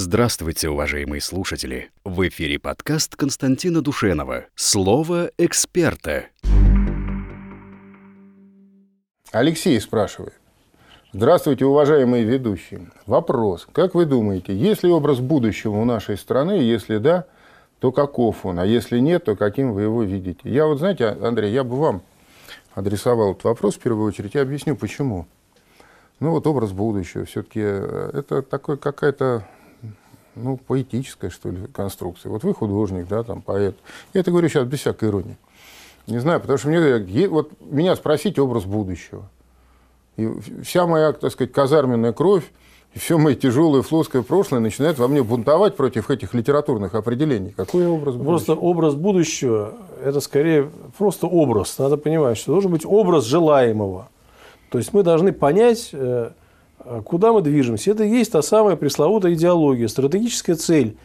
Здравствуйте, уважаемые слушатели! В эфире подкаст Константина Душенова «Слово эксперта». Алексей спрашивает. Здравствуйте, уважаемые ведущие. Вопрос. Как вы думаете, есть ли образ будущего у нашей страны? Если да, то каков он? А если нет, то каким вы его видите? Я вот, знаете, Андрей, я бы вам адресовал этот вопрос в первую очередь. Я объясню, почему. Ну вот образ будущего. Все-таки э, это такой какая-то ну, поэтическая, что ли, конструкция. Вот вы художник, да, там, поэт. Я это говорю сейчас без всякой иронии. Не знаю, потому что мне говорят, вот меня спросить образ будущего. И вся моя, так сказать, казарменная кровь, и все мое тяжелое флотское прошлое начинает во мне бунтовать против этих литературных определений. Какой образ будущего? Просто образ будущего – это скорее просто образ. Надо понимать, что должен быть образ желаемого. То есть мы должны понять, э, куда мы движемся. Это и есть та самая пресловутая идеология, стратегическая цель.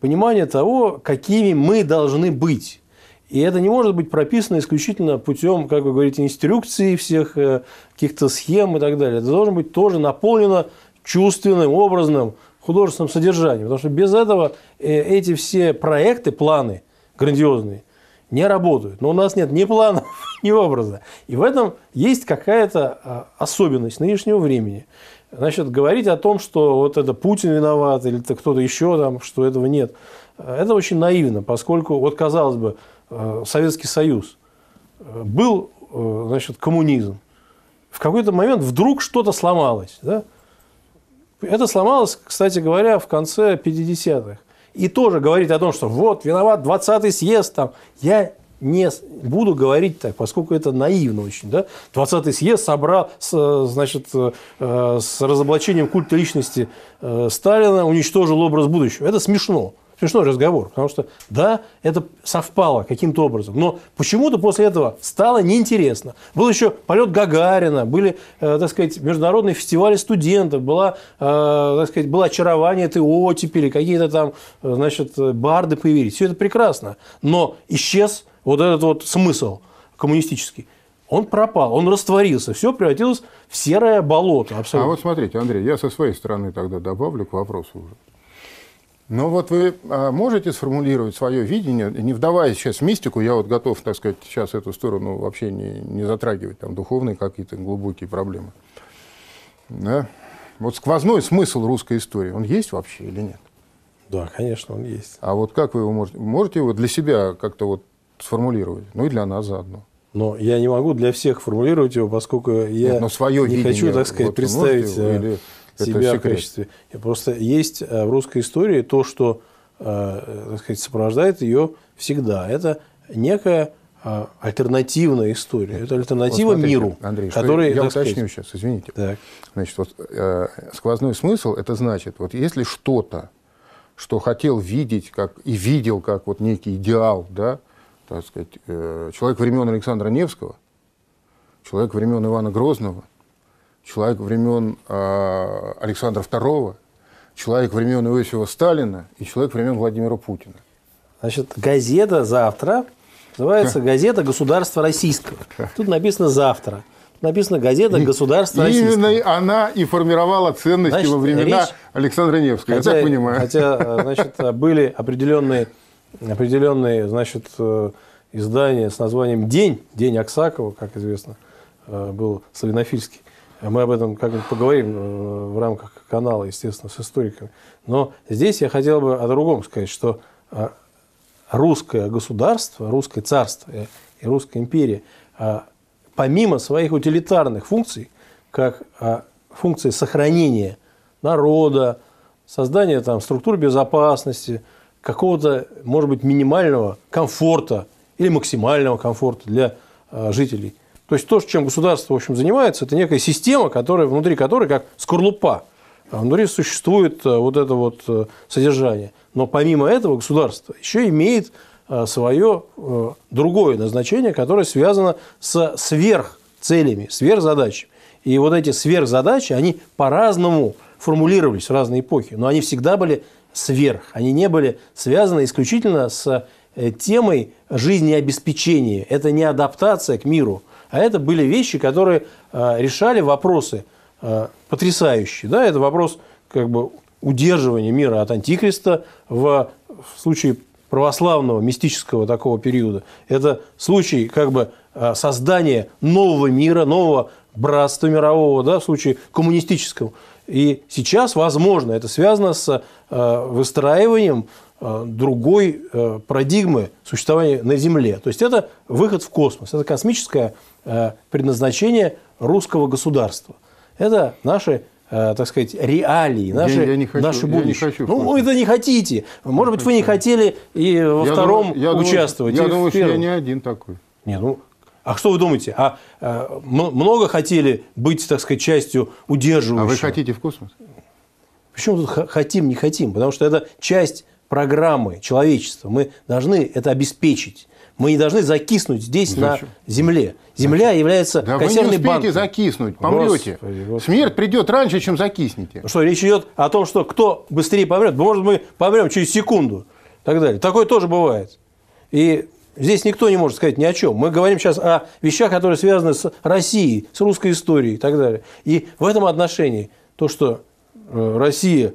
Понимание того, какими мы должны быть. И это не может быть прописано исключительно путем, как вы говорите, инструкции всех э, каких-то схем и так далее. Это должно быть тоже наполнено чувственным, образным, художественным содержанием. Потому что без этого э, эти все проекты, планы грандиозные, не работают. Но у нас нет ни планов, ни образа. И в этом есть какая-то а, особенность нынешнего времени. Значит, говорить о том, что вот это Путин виноват или кто-то еще там, что этого нет, это очень наивно, поскольку, вот казалось бы, э, Советский Союз э, был, э, значит, коммунизм. В какой-то момент вдруг что-то сломалось. Да? Это сломалось, кстати говоря, в конце 50-х и тоже говорить о том, что вот, виноват 20-й съезд, там, я не буду говорить так, поскольку это наивно очень. Да? 20-й съезд собрал с, значит, э, с разоблачением культа личности э, Сталина, уничтожил образ будущего. Это смешно смешной разговор, потому что, да, это совпало каким-то образом, но почему-то после этого стало неинтересно. Был еще полет Гагарина, были, э, так сказать, международные фестивали студентов, была, э, так сказать, было очарование этой оттепели, какие-то там, э, значит, барды появились. Все это прекрасно, но исчез вот этот вот смысл коммунистический он пропал, он растворился, все превратилось в серое болото. Абсолютно. А вот смотрите, Андрей, я со своей стороны тогда добавлю к вопросу уже. Ну вот вы а, можете сформулировать свое видение, не вдаваясь сейчас в мистику, я вот готов, так сказать, сейчас эту сторону вообще не, не затрагивать, там духовные какие-то глубокие проблемы. Да? Вот сквозной смысл русской истории, он есть вообще или нет? Да, конечно, он есть. А вот как вы его можете, можете его для себя как-то вот сформулировать? Ну и для нас заодно. Но я не могу для всех формулировать его, поскольку я Нет, но свое не видение, хочу, так сказать, вот представить э, или себя в качестве. Просто есть э, в русской истории то, что э, так сказать, сопровождает ее всегда. Это некая э, альтернативная история. Это альтернатива вот смотрите, миру. Андрей, который, я уточню сказать... сейчас, извините. Так. Значит, вот, э, сквозной смысл – это значит, вот если что-то, что хотел видеть как, и видел как вот некий идеал, да, так сказать, э, человек времен Александра Невского, человек времен Ивана Грозного – человек времен э, Александра II, человек времен Иосифа Сталина и человек времен Владимира Путина. Значит, газета «Завтра» называется «Газета государства российского». Тут написано «Завтра». Написано «Газета государства российского». Именно она и формировала ценности значит, во времена речь, Александра Невского, хотя, я так понимаю. Хотя, значит, были определенные, определенные значит, э, издания с названием «День», «День Аксакова», как известно, э, был славянофильский. Мы об этом как-нибудь поговорим э, в рамках канала, естественно, с историками. Но здесь я хотел бы о другом сказать, что э, русское государство, русское царство и русская империя, э, помимо своих утилитарных функций, как функции сохранения народа, создания там, структур безопасности, какого-то, может быть, минимального комфорта или максимального комфорта для жителей – то есть то, чем государство в общем, занимается, это некая система, которая, внутри которой, как скорлупа, а внутри существует э, вот это вот э, содержание. Но помимо этого государство еще имеет э, свое другое назначение, которое связано с сверхцелями, сверхзадачами. И вот эти сверхзадачи, они по-разному формулировались в разные эпохи, но они всегда были сверх. Они не были связаны исключительно с темой жизнеобеспечения. Это не адаптация к миру – а это были вещи, которые э, решали вопросы э, потрясающие. Да? Это вопрос как бы, удерживание мира от антихриста в, в случае православного мистического такого периода. Это случай как бы э, создания нового мира, нового братства мирового, да, в случае коммунистического. И сейчас, возможно, это связано с э, выстраиванием э, другой парадигмы существования на Земле. То есть это выход в космос, это космическое предназначение русского государства. Это наши Э, так сказать, реалии, наши, я, я не хочу, наше будущее. Я не хочу ну, вы это не хотите. Может быть, вы не хотели и во я втором думаю, я участвовать. Думаю, я думаю, что я не один такой. Не, ну, а что вы думаете? А, а много хотели быть, так сказать, частью удерживающей? А вы хотите в космос? Почему тут хотим, не хотим? Потому что это часть программы человечества. Мы должны это обеспечить. Мы не должны закиснуть здесь, Зачем? на Земле. Земля Зачем? является да консервной банкой. вы не успеете закиснуть, помрете. Господи, Господи. Смерть придет раньше, чем закиснете. Что, речь идет о том, что кто быстрее помрет? Может, мы помрем через секунду. И так далее. Такое тоже бывает. И здесь никто не может сказать ни о чем. Мы говорим сейчас о вещах, которые связаны с Россией, с русской историей и так далее. И в этом отношении то, что э, Россия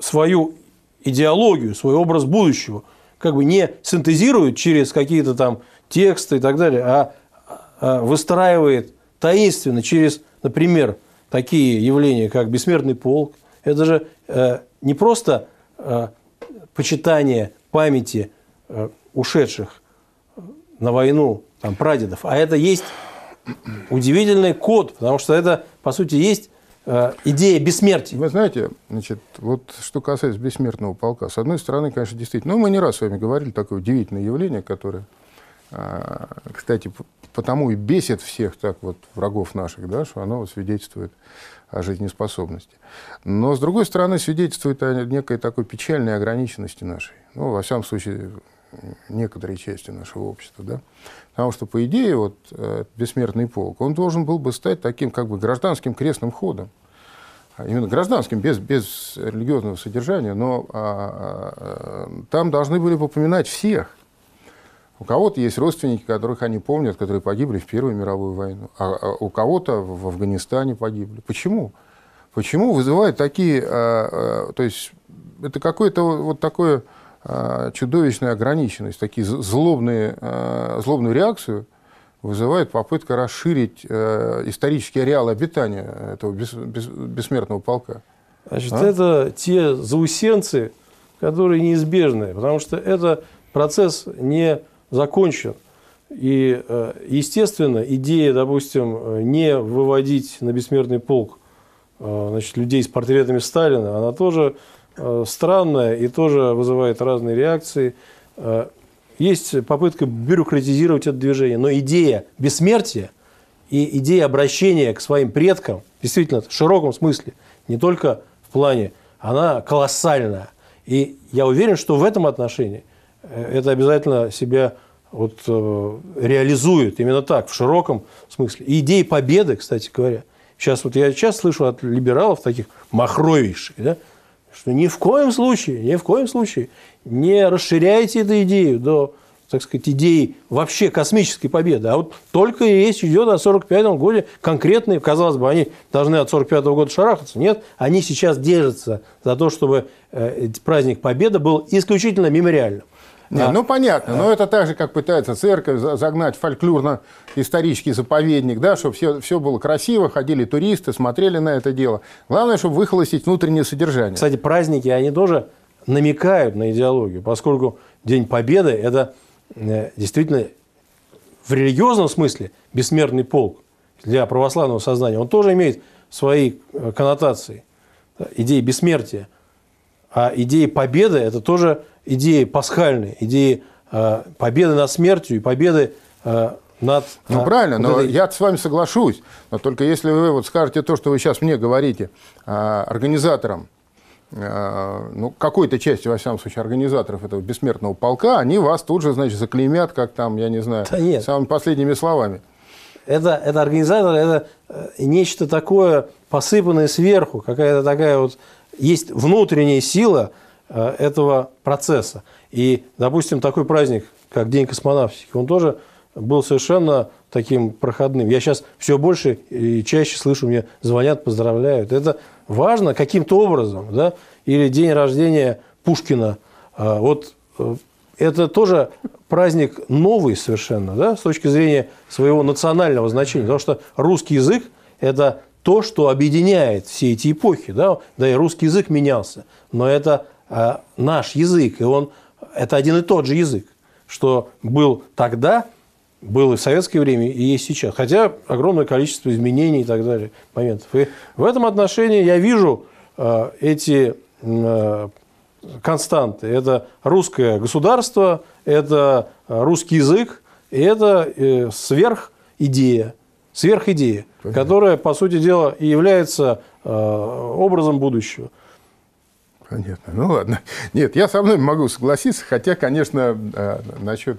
свою идеологию, свой образ будущего – как бы не синтезирует через какие-то там тексты и так далее, а, а выстраивает таинственно через, например, такие явления, как бессмертный полк. Это же э, не просто э, почитание памяти ушедших на войну там, прадедов, а это есть удивительный код, потому что это, по сути, есть Э, идея бессмертия. Вы знаете, значит, вот что касается бессмертного полка, с одной стороны, конечно, действительно, ну, мы не раз с вами говорили, такое удивительное явление, которое, а, кстати, потому и бесит всех так вот врагов наших, да, что оно свидетельствует о жизнеспособности. Но, с другой стороны, свидетельствует о некой такой печальной ограниченности нашей. Ну, во всяком случае, некоторой части нашего общества, да. Потому что, по идее, вот э, бессмертный полк, он должен был бы стать таким как бы гражданским крестным ходом. А именно гражданским, без, без религиозного содержания, но а, а, там должны были бы упоминать всех. У кого-то есть родственники, которых они помнят, которые погибли в Первую мировую войну, а, а у кого-то в Афганистане погибли. Почему? Почему вызывают такие... А, а, то есть это какое-то вот такое чудовищная ограниченность, такие злобные, э, злобную реакцию вызывает попытка расширить э, исторический ареал обитания этого бессмертного полка. Значит, а? это те заусенцы, которые неизбежны, потому что это процесс не закончен. И, естественно, идея, допустим, не выводить на бессмертный полк значит, людей с портретами Сталина, она тоже Э, странная и тоже вызывает разные реакции. Э, есть попытка бюрократизировать это движение, но идея бессмертия и идея обращения к своим предкам, действительно, в широком смысле, не только в плане, она колоссальная. И я уверен, что в этом отношении э, это обязательно себя вот, реализует именно так, в широком смысле. И идеи победы, кстати говоря. Сейчас вот я часто слышу от либералов таких махровейших, да, что ни в коем случае, ни в коем случае не расширяйте эту идею до, так сказать, идеи вообще космической победы. А вот только и речь идет о 45-м годе конкретные, казалось бы, они должны от 45-го года шарахаться. Нет, они сейчас держатся за то, чтобы э, праздник Победы был исключительно мемориальным. Не, а, ну понятно, а, но это так же, как пытается церковь загнать фольклорно-исторический заповедник, да, чтобы все, все было красиво, ходили туристы, смотрели на это дело. Главное, чтобы выхолостить внутреннее содержание. Кстати, праздники, они тоже намекают на идеологию, поскольку День Победы – это э, действительно в религиозном смысле бессмертный полк для православного сознания. Он тоже имеет свои э, коннотации, идеи бессмертия. А идеи победы – это тоже идеи пасхальные, идеи э, победы над смертью и победы э, над... Ну, правильно, вот но этой... я с вами соглашусь. Но только если вы вот скажете то, что вы сейчас мне говорите, э, организаторам, ну, какой-то части, во всяком случае, организаторов этого бессмертного полка, они вас тут же, значит, заклеймят, как там, я не знаю, да нет. самыми последними словами. Это, это организатор, это нечто такое посыпанное сверху, какая-то такая вот... Есть внутренняя сила, Э, этого процесса. И, допустим, такой праздник, как День космонавтики, он тоже был совершенно таким проходным. Я сейчас все больше и чаще слышу, мне звонят, поздравляют. Это важно каким-то образом. Да? Или день рождения Пушкина. А, вот э, это тоже праздник новый совершенно, да, с точки зрения своего национального значения. Потому что русский язык – это то, что объединяет все эти эпохи. Да, да и русский язык менялся. Но это наш язык, и он, это один и тот же язык, что был тогда, был и в советское время, и есть сейчас. Хотя огромное количество изменений и так далее, моментов. И в этом отношении я вижу э, эти э, константы. Это русское государство, это русский язык, и это э, сверхидея, сверхидея, Понятно. которая, по сути дела, и является э, образом будущего. Понятно. Ну ладно. Нет, я со мной могу согласиться, хотя, конечно, э, насчет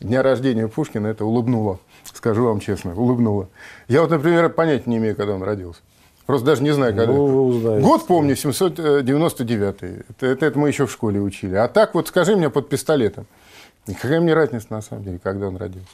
дня рождения Пушкина это улыбнуло. Скажу вам честно, улыбнуло. Я вот, например, понятия не имею, когда он родился. Просто даже не знаю, когда. Ну, Год помню, 799. Это, это, это мы еще в школе учили. А так вот скажи мне под пистолетом. Какая мне разница, на самом деле, когда он родился?